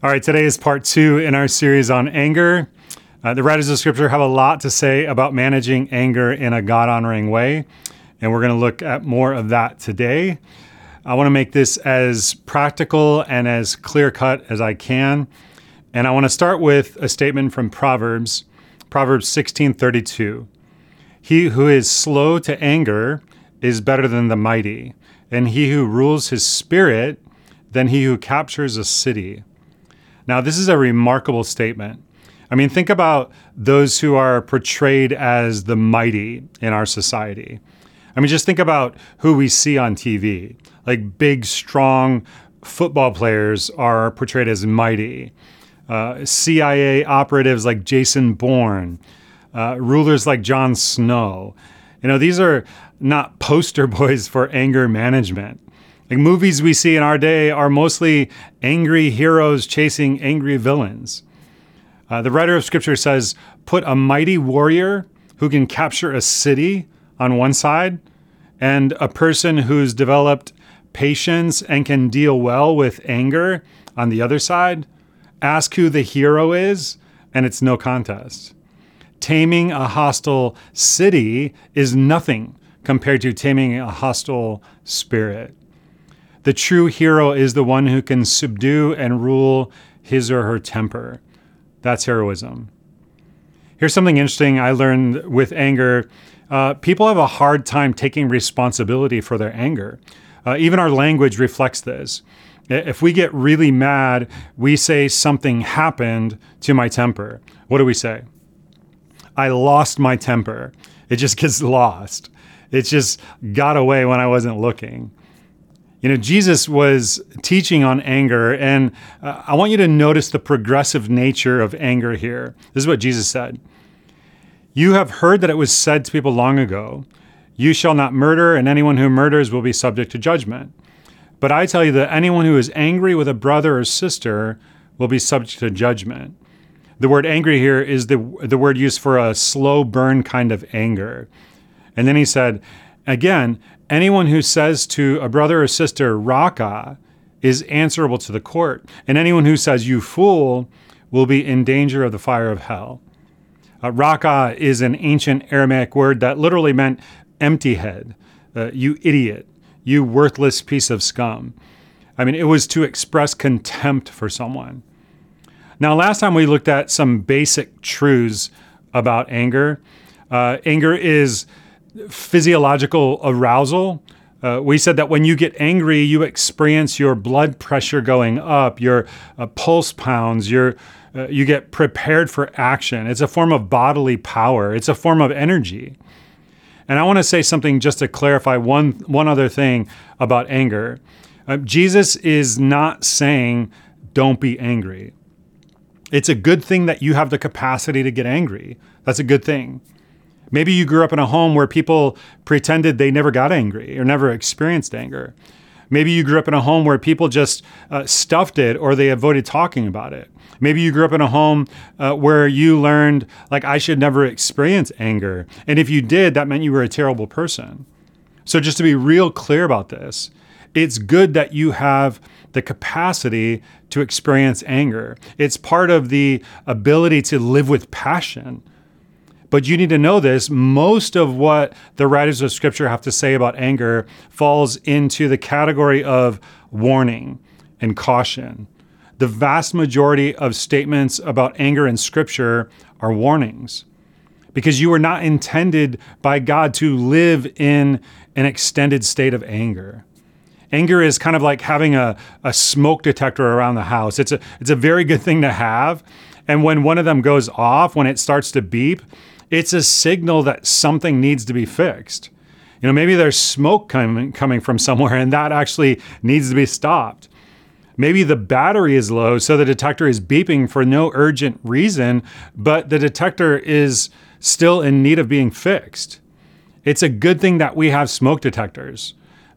All right, today is part two in our series on anger. Uh, the writers of Scripture have a lot to say about managing anger in a God honoring way, and we're going to look at more of that today. I want to make this as practical and as clear cut as I can. And I want to start with a statement from Proverbs, Proverbs 16:32. He who is slow to anger is better than the mighty, and he who rules his spirit than he who captures a city. Now, this is a remarkable statement. I mean, think about those who are portrayed as the mighty in our society. I mean, just think about who we see on TV. Like big, strong football players are portrayed as mighty. Uh, CIA operatives like Jason Bourne, uh, rulers like Jon Snow. You know, these are not poster boys for anger management. Like movies we see in our day are mostly angry heroes chasing angry villains. Uh, the writer of scripture says, put a mighty warrior who can capture a city on one side and a person who's developed patience and can deal well with anger on the other side. Ask who the hero is, and it's no contest. Taming a hostile city is nothing compared to taming a hostile spirit. The true hero is the one who can subdue and rule his or her temper. That's heroism. Here's something interesting I learned with anger. Uh, people have a hard time taking responsibility for their anger. Uh, even our language reflects this. If we get really mad, we say something happened to my temper. What do we say? I lost my temper. It just gets lost. It just got away when I wasn't looking. You know, Jesus was teaching on anger, and uh, I want you to notice the progressive nature of anger here. This is what Jesus said You have heard that it was said to people long ago, You shall not murder, and anyone who murders will be subject to judgment. But I tell you that anyone who is angry with a brother or sister will be subject to judgment. The word angry here is the, the word used for a slow burn kind of anger. And then he said, Again, anyone who says to a brother or sister, Raca, is answerable to the court. And anyone who says, You fool, will be in danger of the fire of hell. Uh, Raca is an ancient Aramaic word that literally meant empty head, uh, you idiot, you worthless piece of scum. I mean, it was to express contempt for someone. Now, last time we looked at some basic truths about anger. Uh, anger is physiological arousal. Uh, we said that when you get angry, you experience your blood pressure going up, your uh, pulse pounds, your uh, you get prepared for action. It's a form of bodily power. It's a form of energy. And I want to say something just to clarify one one other thing about anger. Uh, Jesus is not saying don't be angry. It's a good thing that you have the capacity to get angry. That's a good thing. Maybe you grew up in a home where people pretended they never got angry or never experienced anger. Maybe you grew up in a home where people just uh, stuffed it or they avoided talking about it. Maybe you grew up in a home uh, where you learned, like, I should never experience anger. And if you did, that meant you were a terrible person. So, just to be real clear about this, it's good that you have the capacity to experience anger. It's part of the ability to live with passion. But you need to know this most of what the writers of scripture have to say about anger falls into the category of warning and caution. The vast majority of statements about anger in scripture are warnings because you were not intended by God to live in an extended state of anger. Anger is kind of like having a, a smoke detector around the house. It's a, it's a very good thing to have. And when one of them goes off, when it starts to beep, it's a signal that something needs to be fixed. You know, maybe there's smoke coming coming from somewhere and that actually needs to be stopped. Maybe the battery is low, so the detector is beeping for no urgent reason, but the detector is still in need of being fixed. It's a good thing that we have smoke detectors.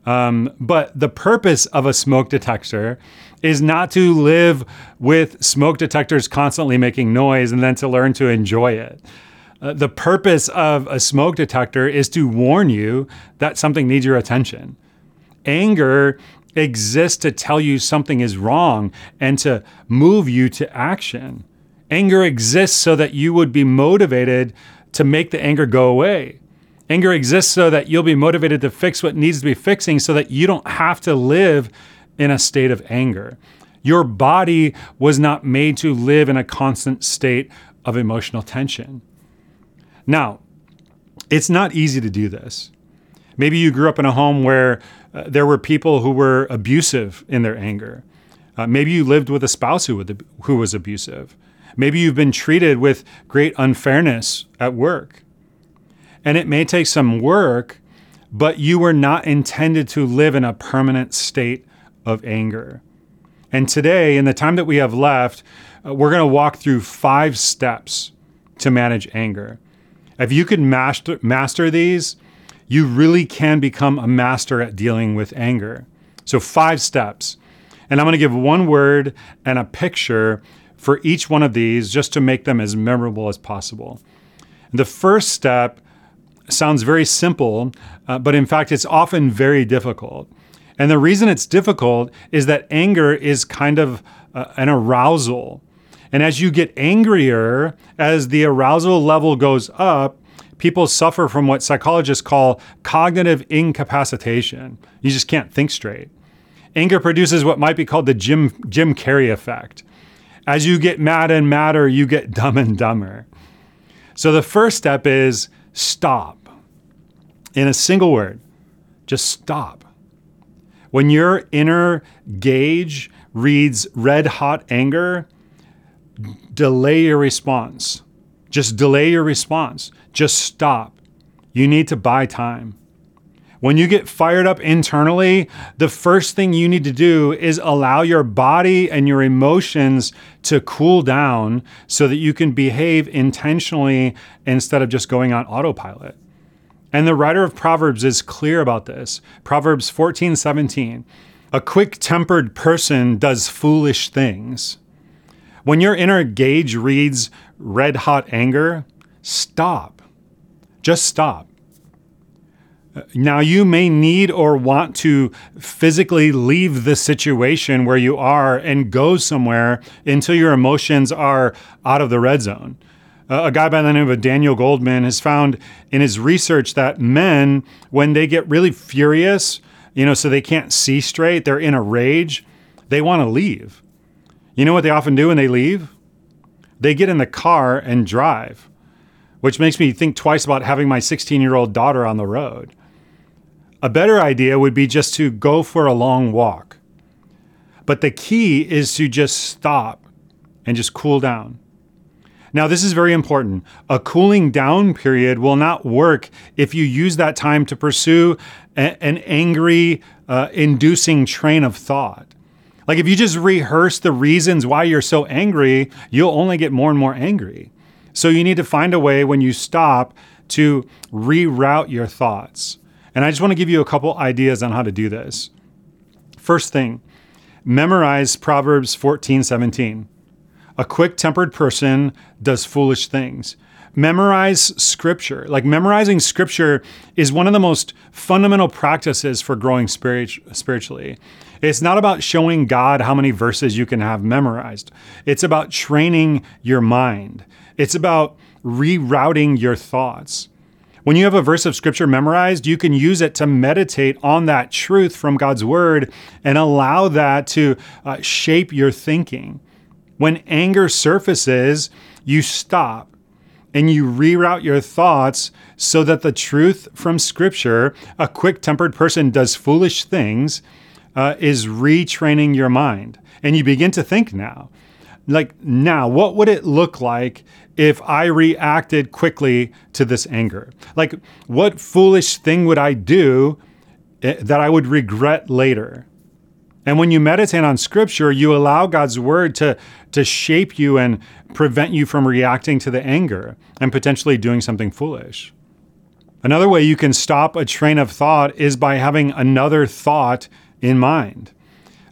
Um, but the purpose of a smoke detector is not to live with smoke detectors constantly making noise and then to learn to enjoy it. Uh, the purpose of a smoke detector is to warn you that something needs your attention. Anger exists to tell you something is wrong and to move you to action. Anger exists so that you would be motivated to make the anger go away. Anger exists so that you'll be motivated to fix what needs to be fixing so that you don't have to live in a state of anger. Your body was not made to live in a constant state of emotional tension. Now, it's not easy to do this. Maybe you grew up in a home where uh, there were people who were abusive in their anger. Uh, maybe you lived with a spouse who, would, who was abusive. Maybe you've been treated with great unfairness at work. And it may take some work, but you were not intended to live in a permanent state of anger. And today, in the time that we have left, uh, we're going to walk through five steps to manage anger. If you can master, master these, you really can become a master at dealing with anger. So, five steps. And I'm going to give one word and a picture for each one of these just to make them as memorable as possible. The first step sounds very simple, uh, but in fact, it's often very difficult. And the reason it's difficult is that anger is kind of uh, an arousal. And as you get angrier, as the arousal level goes up, people suffer from what psychologists call cognitive incapacitation. You just can't think straight. Anger produces what might be called the Jim, Jim Carrey effect. As you get mad and madder, you get dumb and dumber. So the first step is stop in a single word, just stop. When your inner gauge reads red hot anger, delay your response. Just delay your response. Just stop. You need to buy time. When you get fired up internally, the first thing you need to do is allow your body and your emotions to cool down so that you can behave intentionally instead of just going on autopilot. And the writer of Proverbs is clear about this. Proverbs 14, 17. A quick tempered person does foolish things. When your inner gauge reads red hot anger, stop. Just stop. Now, you may need or want to physically leave the situation where you are and go somewhere until your emotions are out of the red zone a guy by the name of Daniel Goleman has found in his research that men, when they get really furious, you know, so they can't see straight, they're in a rage, they want to leave. You know what they often do when they leave? They get in the car and drive, which makes me think twice about having my 16 year old daughter on the road. A better idea would be just to go for a long walk. But the key is to just stop and just cool down. Now, this is very important. A cooling down period will not work if you use that time to pursue a- an angry, uh, inducing train of thought. Like if you just rehearse the reasons why you're so angry, you'll only get more and more angry. So you need to find a way when you stop to reroute your thoughts. And I just want to give you a couple ideas on how to do this. First thing, memorize Proverbs 14, 17. A quick tempered person does foolish things. Memorize scripture. Like memorizing scripture is one of the most fundamental practices for growing spirit- spiritually. It's not about showing God how many verses you can have memorized, it's about training your mind, it's about rerouting your thoughts. When you have a verse of scripture memorized, you can use it to meditate on that truth from God's word and allow that to uh, shape your thinking. When anger surfaces, you stop and you reroute your thoughts so that the truth from Scripture, a quick tempered person does foolish things, uh, is retraining your mind. And you begin to think now. Like, now, what would it look like if I reacted quickly to this anger? Like, what foolish thing would I do eh, that I would regret later? And when you meditate on scripture, you allow God's word to, to shape you and prevent you from reacting to the anger and potentially doing something foolish. Another way you can stop a train of thought is by having another thought in mind.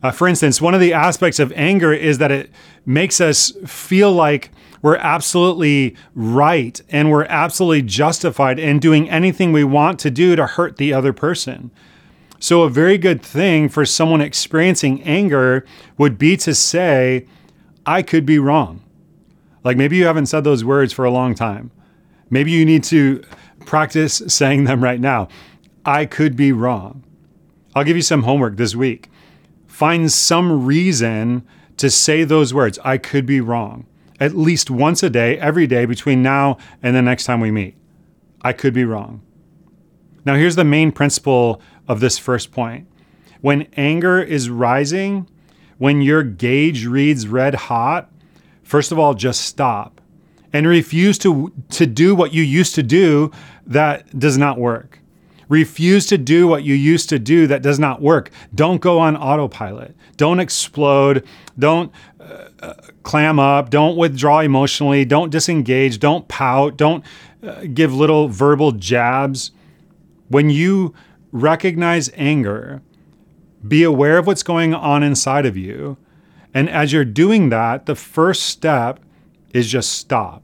Uh, for instance, one of the aspects of anger is that it makes us feel like we're absolutely right and we're absolutely justified in doing anything we want to do to hurt the other person. So, a very good thing for someone experiencing anger would be to say, I could be wrong. Like maybe you haven't said those words for a long time. Maybe you need to practice saying them right now. I could be wrong. I'll give you some homework this week. Find some reason to say those words. I could be wrong. At least once a day, every day between now and the next time we meet. I could be wrong. Now, here's the main principle of this first point. When anger is rising, when your gauge reads red hot, first of all, just stop and refuse to, to do what you used to do that does not work. Refuse to do what you used to do that does not work. Don't go on autopilot. Don't explode. Don't uh, uh, clam up. Don't withdraw emotionally. Don't disengage. Don't pout. Don't uh, give little verbal jabs. When you recognize anger, be aware of what's going on inside of you. And as you're doing that, the first step is just stop.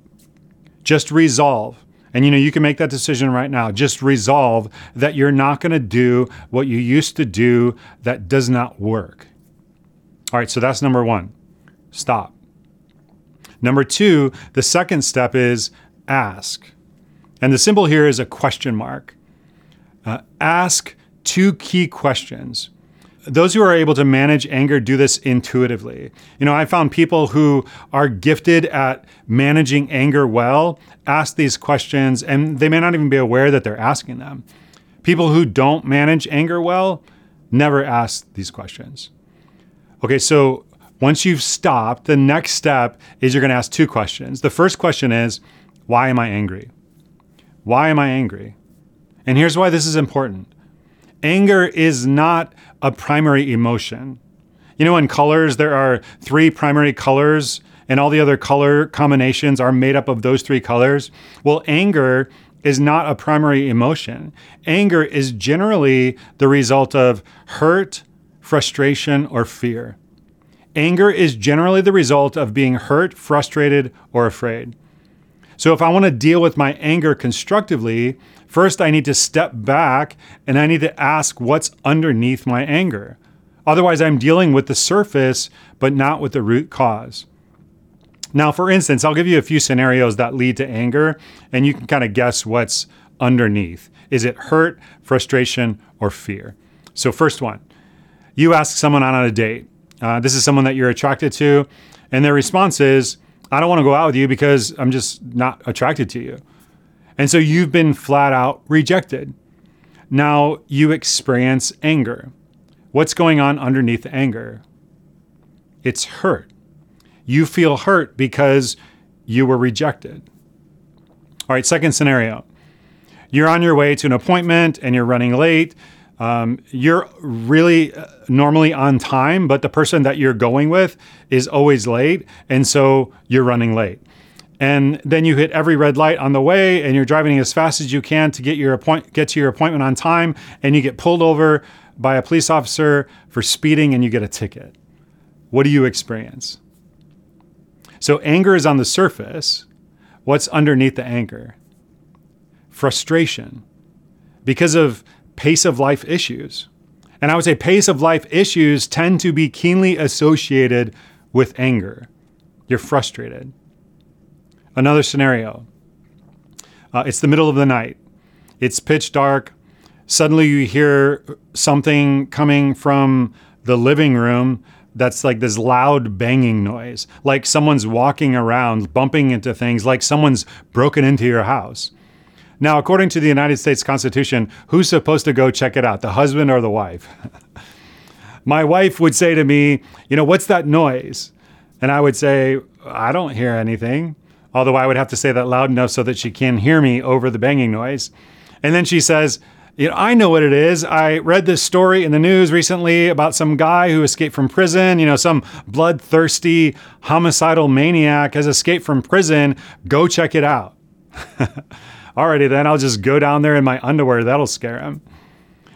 Just resolve. And you know, you can make that decision right now. Just resolve that you're not going to do what you used to do that does not work. All right, so that's number one. Stop. Number two, the second step is ask. And the symbol here is a question mark. Uh, ask two key questions. Those who are able to manage anger do this intuitively. You know, I found people who are gifted at managing anger well ask these questions, and they may not even be aware that they're asking them. People who don't manage anger well never ask these questions. Okay, so once you've stopped, the next step is you're going to ask two questions. The first question is, why am I angry? Why am I angry? And here's why this is important anger is not a primary emotion. You know, in colors, there are three primary colors, and all the other color combinations are made up of those three colors. Well, anger is not a primary emotion. Anger is generally the result of hurt, frustration, or fear. Anger is generally the result of being hurt, frustrated, or afraid. So, if I want to deal with my anger constructively, First, I need to step back and I need to ask what's underneath my anger. Otherwise, I'm dealing with the surface, but not with the root cause. Now, for instance, I'll give you a few scenarios that lead to anger, and you can kind of guess what's underneath. Is it hurt, frustration, or fear? So, first one, you ask someone out on a date. Uh, this is someone that you're attracted to, and their response is, I don't want to go out with you because I'm just not attracted to you. And so you've been flat out rejected. Now you experience anger. What's going on underneath anger? It's hurt. You feel hurt because you were rejected. All right, second scenario. You're on your way to an appointment and you're running late. Um, you're really uh, normally on time, but the person that you're going with is always late. And so you're running late and then you hit every red light on the way and you're driving as fast as you can to get your appoint get to your appointment on time and you get pulled over by a police officer for speeding and you get a ticket. What do you experience? So anger is on the surface. What's underneath the anger? Frustration. Because of pace of life issues. And i would say pace of life issues tend to be keenly associated with anger. You're frustrated Another scenario uh, it's the middle of the night, it's pitch dark. Suddenly, you hear something coming from the living room that's like this loud banging noise, like someone's walking around, bumping into things, like someone's broken into your house. Now, according to the United States Constitution, who's supposed to go check it out, the husband or the wife? My wife would say to me, You know, what's that noise? And I would say, I don't hear anything although I would have to say that loud enough so that she can hear me over the banging noise. And then she says, You know, I know what it is. I read this story in the news recently about some guy who escaped from prison. You know, some bloodthirsty homicidal maniac has escaped from prison. Go check it out. Alrighty, then I'll just go down there in my underwear. That'll scare him.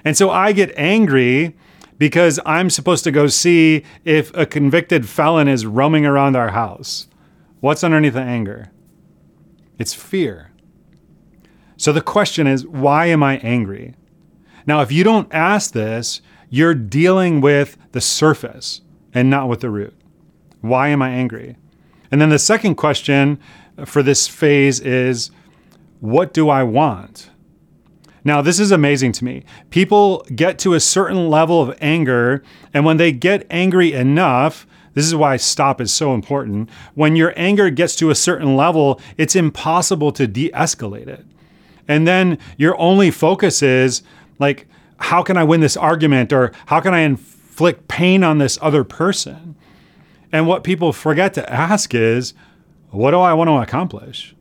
And so I get angry because I'm supposed to go see if a convicted felon is roaming around our house. What's underneath the anger? It's fear. So the question is, why am I angry? Now, if you don't ask this, you're dealing with the surface and not with the root. Why am I angry? And then the second question for this phase is, what do I want? Now, this is amazing to me. People get to a certain level of anger, and when they get angry enough, this is why stop is so important. When your anger gets to a certain level, it's impossible to de escalate it. And then your only focus is like, how can I win this argument or how can I inflict pain on this other person? And what people forget to ask is, what do I want to accomplish?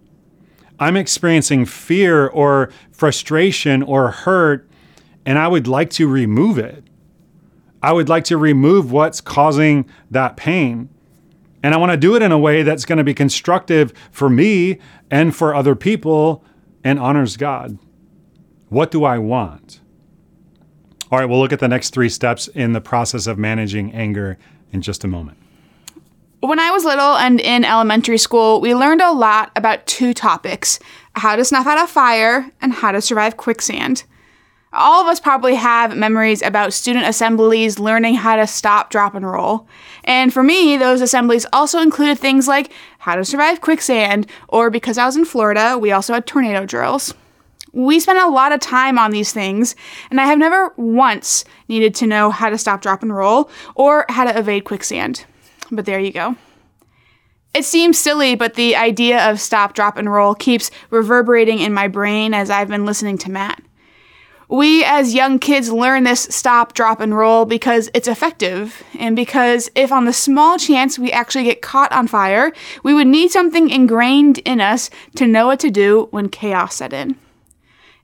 I'm experiencing fear or frustration or hurt, and I would like to remove it. I would like to remove what's causing that pain. And I want to do it in a way that's going to be constructive for me and for other people and honors God. What do I want? All right, we'll look at the next three steps in the process of managing anger in just a moment. When I was little and in elementary school, we learned a lot about two topics how to snuff out a fire and how to survive quicksand. All of us probably have memories about student assemblies learning how to stop, drop, and roll. And for me, those assemblies also included things like how to survive quicksand, or because I was in Florida, we also had tornado drills. We spent a lot of time on these things, and I have never once needed to know how to stop, drop, and roll, or how to evade quicksand. But there you go. It seems silly, but the idea of stop, drop, and roll keeps reverberating in my brain as I've been listening to Matt. We as young kids learn this stop, drop, and roll because it's effective, and because if on the small chance we actually get caught on fire, we would need something ingrained in us to know what to do when chaos set in.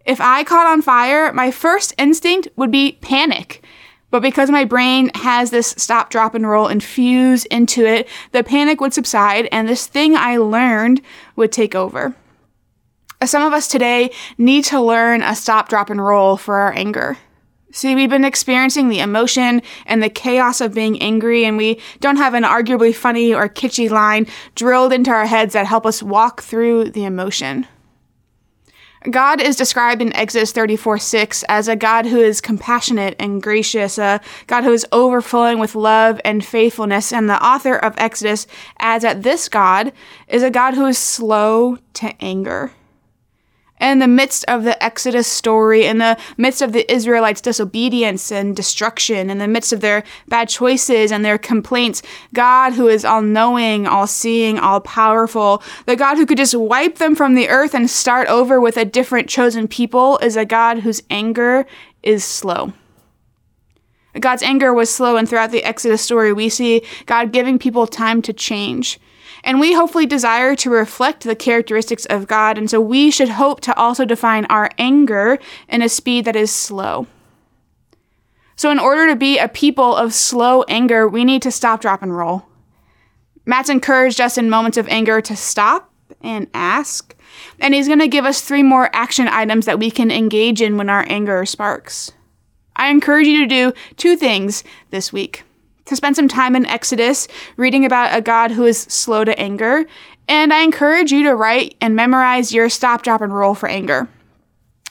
If I caught on fire, my first instinct would be panic. But because my brain has this stop, drop, and roll infused into it, the panic would subside and this thing I learned would take over. Some of us today need to learn a stop, drop, and roll for our anger. See, we've been experiencing the emotion and the chaos of being angry, and we don't have an arguably funny or kitschy line drilled into our heads that help us walk through the emotion. God is described in Exodus 34 6 as a God who is compassionate and gracious, a God who is overflowing with love and faithfulness. And the author of Exodus adds that this God is a God who is slow to anger in the midst of the Exodus story, in the midst of the Israelites' disobedience and destruction, in the midst of their bad choices and their complaints, God, who is all knowing, all seeing, all powerful, the God who could just wipe them from the earth and start over with a different chosen people, is a God whose anger is slow. God's anger was slow, and throughout the Exodus story, we see God giving people time to change. And we hopefully desire to reflect the characteristics of God, and so we should hope to also define our anger in a speed that is slow. So, in order to be a people of slow anger, we need to stop, drop, and roll. Matt's encouraged us in moments of anger to stop and ask, and he's going to give us three more action items that we can engage in when our anger sparks. I encourage you to do two things this week to spend some time in Exodus reading about a God who is slow to anger. And I encourage you to write and memorize your stop, drop, and roll for anger.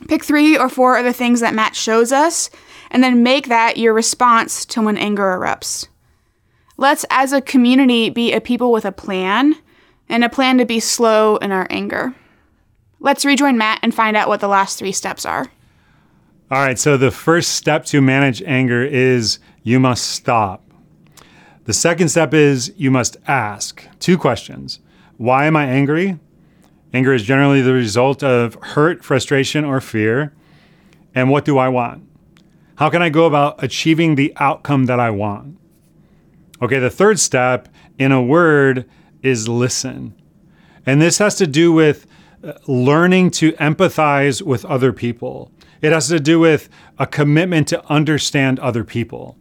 Pick three or four of the things that Matt shows us, and then make that your response to when anger erupts. Let's, as a community, be a people with a plan and a plan to be slow in our anger. Let's rejoin Matt and find out what the last three steps are. All right, so the first step to manage anger is you must stop. The second step is you must ask two questions Why am I angry? Anger is generally the result of hurt, frustration, or fear. And what do I want? How can I go about achieving the outcome that I want? Okay, the third step in a word is listen. And this has to do with uh, learning to empathize with other people. It has to do with a commitment to understand other people.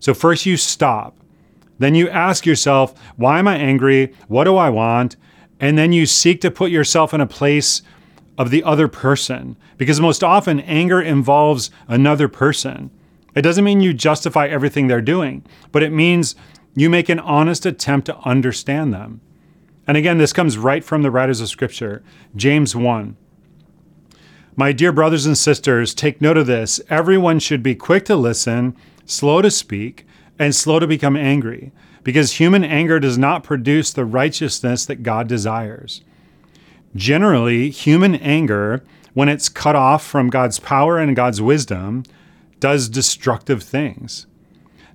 So, first you stop. Then you ask yourself, why am I angry? What do I want? And then you seek to put yourself in a place of the other person. Because most often, anger involves another person. It doesn't mean you justify everything they're doing, but it means you make an honest attempt to understand them. And again, this comes right from the writers of Scripture. James 1. My dear brothers and sisters, take note of this. Everyone should be quick to listen, slow to speak, and slow to become angry, because human anger does not produce the righteousness that God desires. Generally, human anger, when it's cut off from God's power and God's wisdom, does destructive things.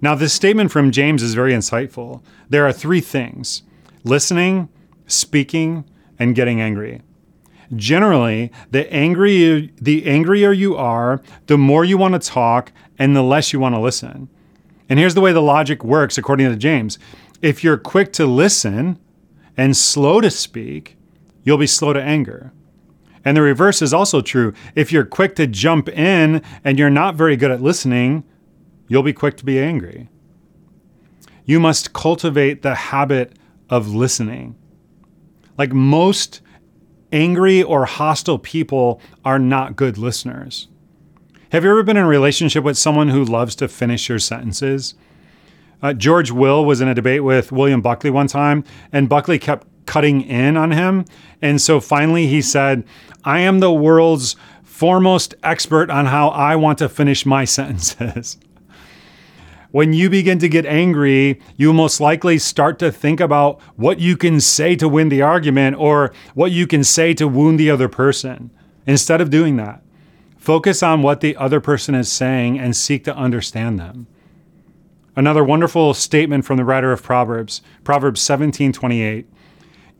Now, this statement from James is very insightful. There are three things listening, speaking, and getting angry. Generally, the angrier, the angrier you are, the more you want to talk and the less you want to listen. And here's the way the logic works according to James. If you're quick to listen and slow to speak, you'll be slow to anger. And the reverse is also true. If you're quick to jump in and you're not very good at listening, you'll be quick to be angry. You must cultivate the habit of listening. Like most angry or hostile people are not good listeners. Have you ever been in a relationship with someone who loves to finish your sentences? Uh, George Will was in a debate with William Buckley one time, and Buckley kept cutting in on him. And so finally he said, I am the world's foremost expert on how I want to finish my sentences. when you begin to get angry, you most likely start to think about what you can say to win the argument or what you can say to wound the other person. Instead of doing that, focus on what the other person is saying and seek to understand them. Another wonderful statement from the writer of Proverbs, Proverbs 17:28.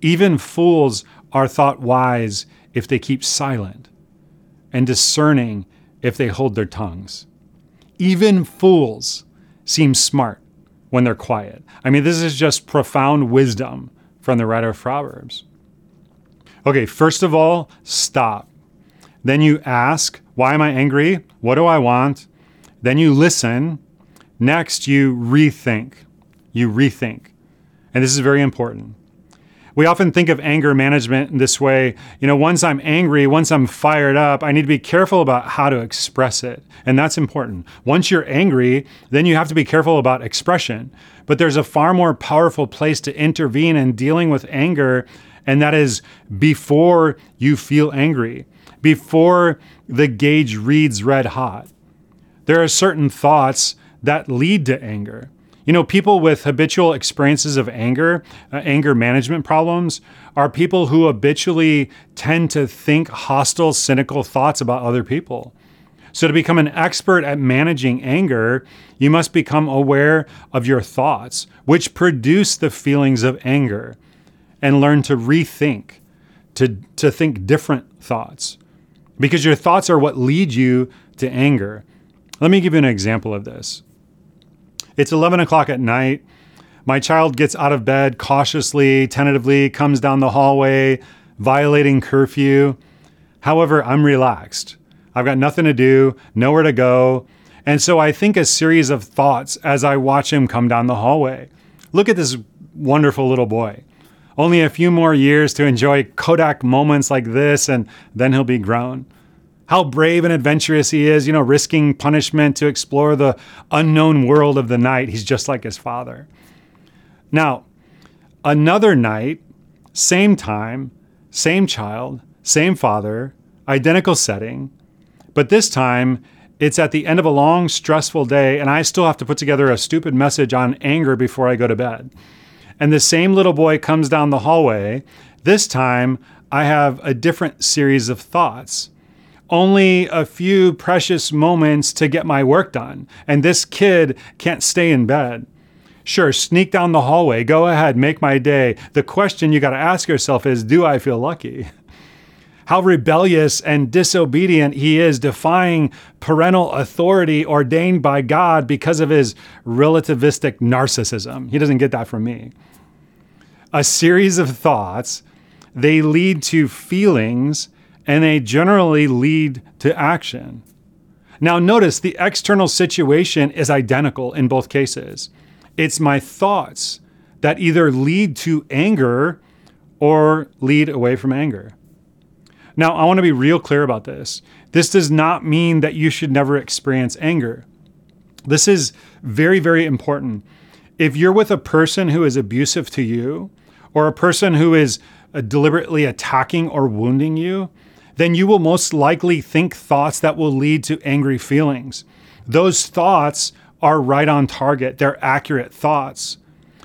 Even fools are thought wise if they keep silent, and discerning if they hold their tongues. Even fools seem smart when they're quiet. I mean, this is just profound wisdom from the writer of Proverbs. Okay, first of all, stop. Then you ask, Why am I angry? What do I want? Then you listen. Next, you rethink. You rethink. And this is very important we often think of anger management in this way. You know, once I'm angry, once I'm fired up, I need to be careful about how to express it. And that's important. Once you're angry, then you have to be careful about expression. But there's a far more powerful place to intervene in dealing with anger, and that is before you feel angry, before the gauge reads red hot. There are certain thoughts that lead to anger. You know, people with habitual experiences of anger, uh, anger management problems, are people who habitually tend to think hostile, cynical thoughts about other people. So, to become an expert at managing anger, you must become aware of your thoughts, which produce the feelings of anger, and learn to rethink, to, to think different thoughts. Because your thoughts are what lead you to anger. Let me give you an example of this. It's 11 o'clock at night. My child gets out of bed cautiously, tentatively, comes down the hallway, violating curfew. However, I'm relaxed. I've got nothing to do, nowhere to go. And so I think a series of thoughts as I watch him come down the hallway. Look at this wonderful little boy. Only a few more years to enjoy Kodak moments like this, and then he'll be grown how brave and adventurous he is, you know, risking punishment to explore the unknown world of the night. He's just like his father. Now, another night, same time, same child, same father, identical setting, but this time it's at the end of a long, stressful day, and I still have to put together a stupid message on anger before I go to bed. And the same little boy comes down the hallway. This time, I have a different series of thoughts only a few precious moments to get my work done, and this kid can't stay in bed. Sure, sneak down the hallway, go ahead, make my day. The question you got to ask yourself is Do I feel lucky? How rebellious and disobedient he is, defying parental authority ordained by God because of his relativistic narcissism. He doesn't get that from me. A series of thoughts, they lead to feelings and they generally lead to action. Now, notice the external situation is identical in both cases. It's my thoughts that either lead to anger or lead away from anger. Now, I want to be real clear about this. This does not mean that you should never experience anger. This is very, very important. If you're with a person who is abusive to you, or a person who is uh, deliberately attacking or wounding you, then you will most likely think thoughts that will lead to angry feelings. Those thoughts are right on target, they're accurate thoughts.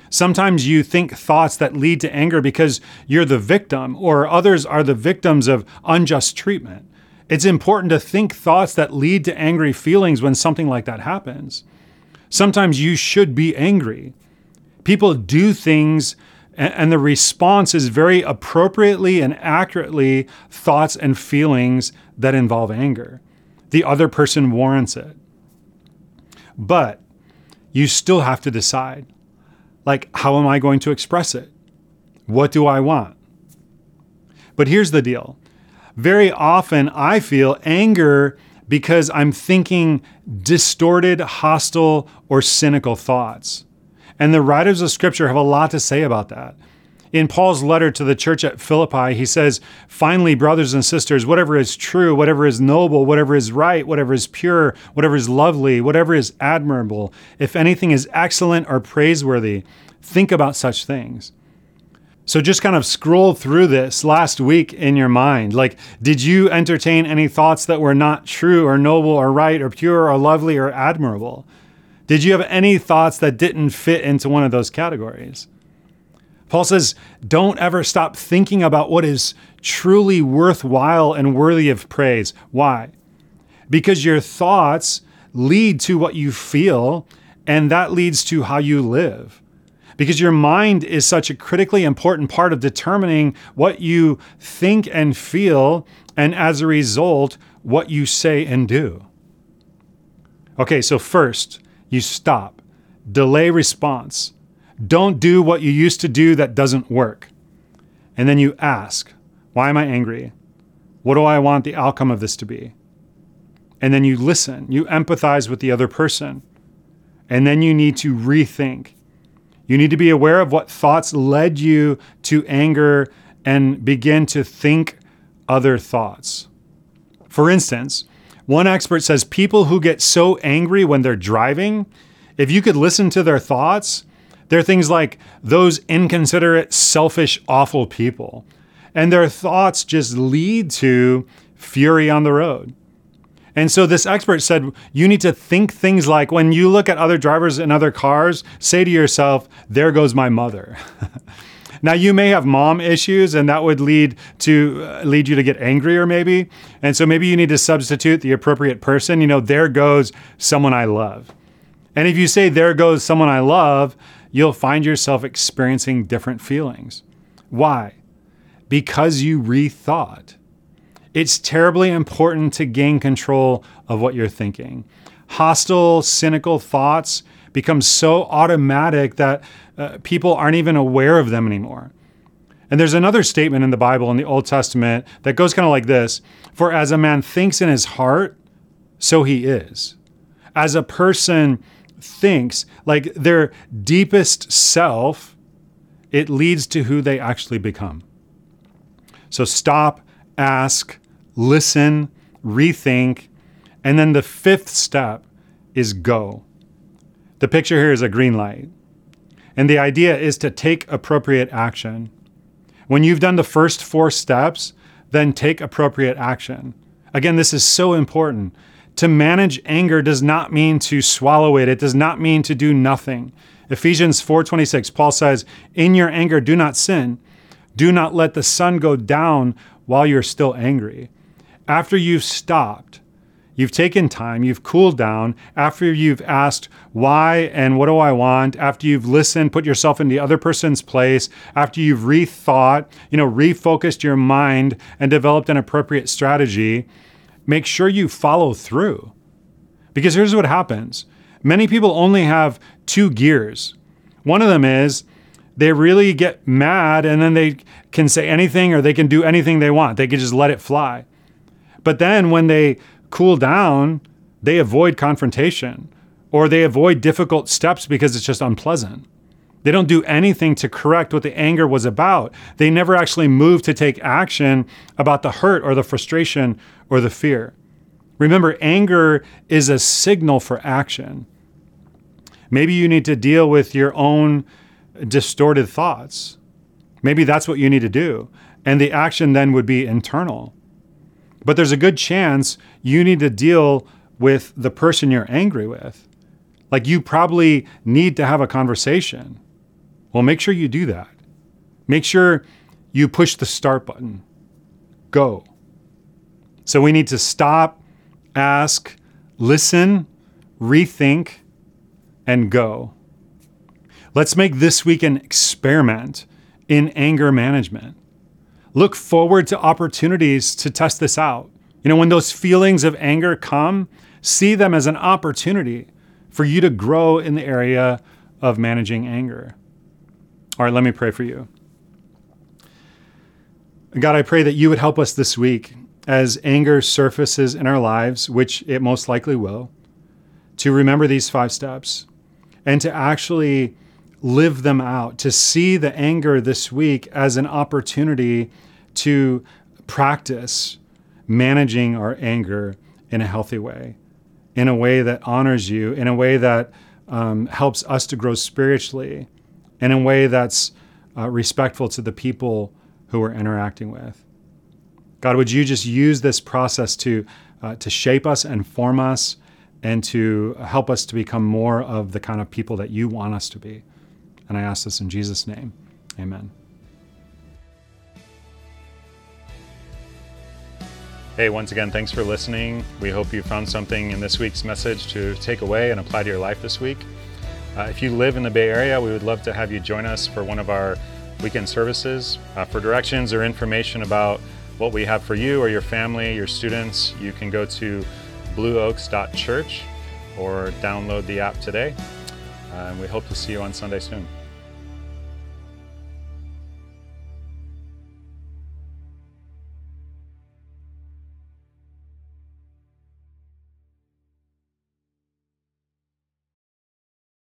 Sometimes you think thoughts that lead to anger because you're the victim or others are the victims of unjust treatment. It's important to think thoughts that lead to angry feelings when something like that happens. Sometimes you should be angry. People do things and the response is very appropriately and accurately thoughts and feelings that involve anger. The other person warrants it. But you still have to decide like, how am I going to express it? What do I want? But here's the deal very often I feel anger because I'm thinking distorted, hostile, or cynical thoughts. And the writers of Scripture have a lot to say about that. In Paul's letter to the church at Philippi, he says, Finally, brothers and sisters, whatever is true, whatever is noble, whatever is right, whatever is pure, whatever is lovely, whatever is admirable, if anything is excellent or praiseworthy, think about such things. So just kind of scroll through this last week in your mind. Like, did you entertain any thoughts that were not true or noble or right or pure or lovely or admirable? Did you have any thoughts that didn't fit into one of those categories? Paul says, don't ever stop thinking about what is truly worthwhile and worthy of praise. Why? Because your thoughts lead to what you feel, and that leads to how you live. Because your mind is such a critically important part of determining what you think and feel, and as a result, what you say and do. Okay, so first, you stop, delay response. Don't do what you used to do that doesn't work. And then you ask, Why am I angry? What do I want the outcome of this to be? And then you listen, you empathize with the other person. And then you need to rethink. You need to be aware of what thoughts led you to anger and begin to think other thoughts. For instance, one expert says people who get so angry when they're driving, if you could listen to their thoughts, they're things like those inconsiderate, selfish, awful people. And their thoughts just lead to fury on the road. And so this expert said you need to think things like when you look at other drivers in other cars, say to yourself, there goes my mother. Now you may have mom issues, and that would lead to uh, lead you to get angrier, maybe. And so maybe you need to substitute the appropriate person. You know, there goes someone I love. And if you say there goes someone I love, you'll find yourself experiencing different feelings. Why? Because you rethought. It's terribly important to gain control of what you're thinking. Hostile, cynical thoughts become so automatic that uh, people aren't even aware of them anymore. And there's another statement in the Bible in the Old Testament that goes kind of like this For as a man thinks in his heart, so he is. As a person thinks, like their deepest self, it leads to who they actually become. So stop, ask, listen, rethink, and then the fifth step is go. The picture here is a green light. And the idea is to take appropriate action. When you've done the first four steps, then take appropriate action. Again, this is so important. To manage anger does not mean to swallow it. It does not mean to do nothing. Ephesians 4:26 Paul says, "In your anger do not sin. Do not let the sun go down while you're still angry." After you've stopped, You've taken time, you've cooled down after you've asked why and what do I want, after you've listened, put yourself in the other person's place, after you've rethought, you know, refocused your mind and developed an appropriate strategy, make sure you follow through. Because here's what happens many people only have two gears. One of them is they really get mad and then they can say anything or they can do anything they want, they can just let it fly. But then when they cool down, they avoid confrontation or they avoid difficult steps because it's just unpleasant. They don't do anything to correct what the anger was about. They never actually move to take action about the hurt or the frustration or the fear. Remember, anger is a signal for action. Maybe you need to deal with your own distorted thoughts. Maybe that's what you need to do. And the action then would be internal. But there's a good chance you need to deal with the person you're angry with. Like you probably need to have a conversation. Well, make sure you do that. Make sure you push the start button. Go. So we need to stop, ask, listen, rethink, and go. Let's make this week an experiment in anger management. Look forward to opportunities to test this out. You know, when those feelings of anger come, see them as an opportunity for you to grow in the area of managing anger. All right, let me pray for you. God, I pray that you would help us this week as anger surfaces in our lives, which it most likely will, to remember these five steps and to actually live them out, to see the anger this week as an opportunity to practice managing our anger in a healthy way, in a way that honors you, in a way that um, helps us to grow spiritually, in a way that's uh, respectful to the people who we're interacting with. God, would you just use this process to, uh, to shape us and form us and to help us to become more of the kind of people that you want us to be? And I ask this in Jesus' name. Amen. Hey, once again, thanks for listening. We hope you found something in this week's message to take away and apply to your life this week. Uh, if you live in the Bay Area, we would love to have you join us for one of our weekend services. Uh, for directions or information about what we have for you or your family, your students, you can go to blueoaks.church or download the app today. Uh, and we hope to see you on Sunday soon.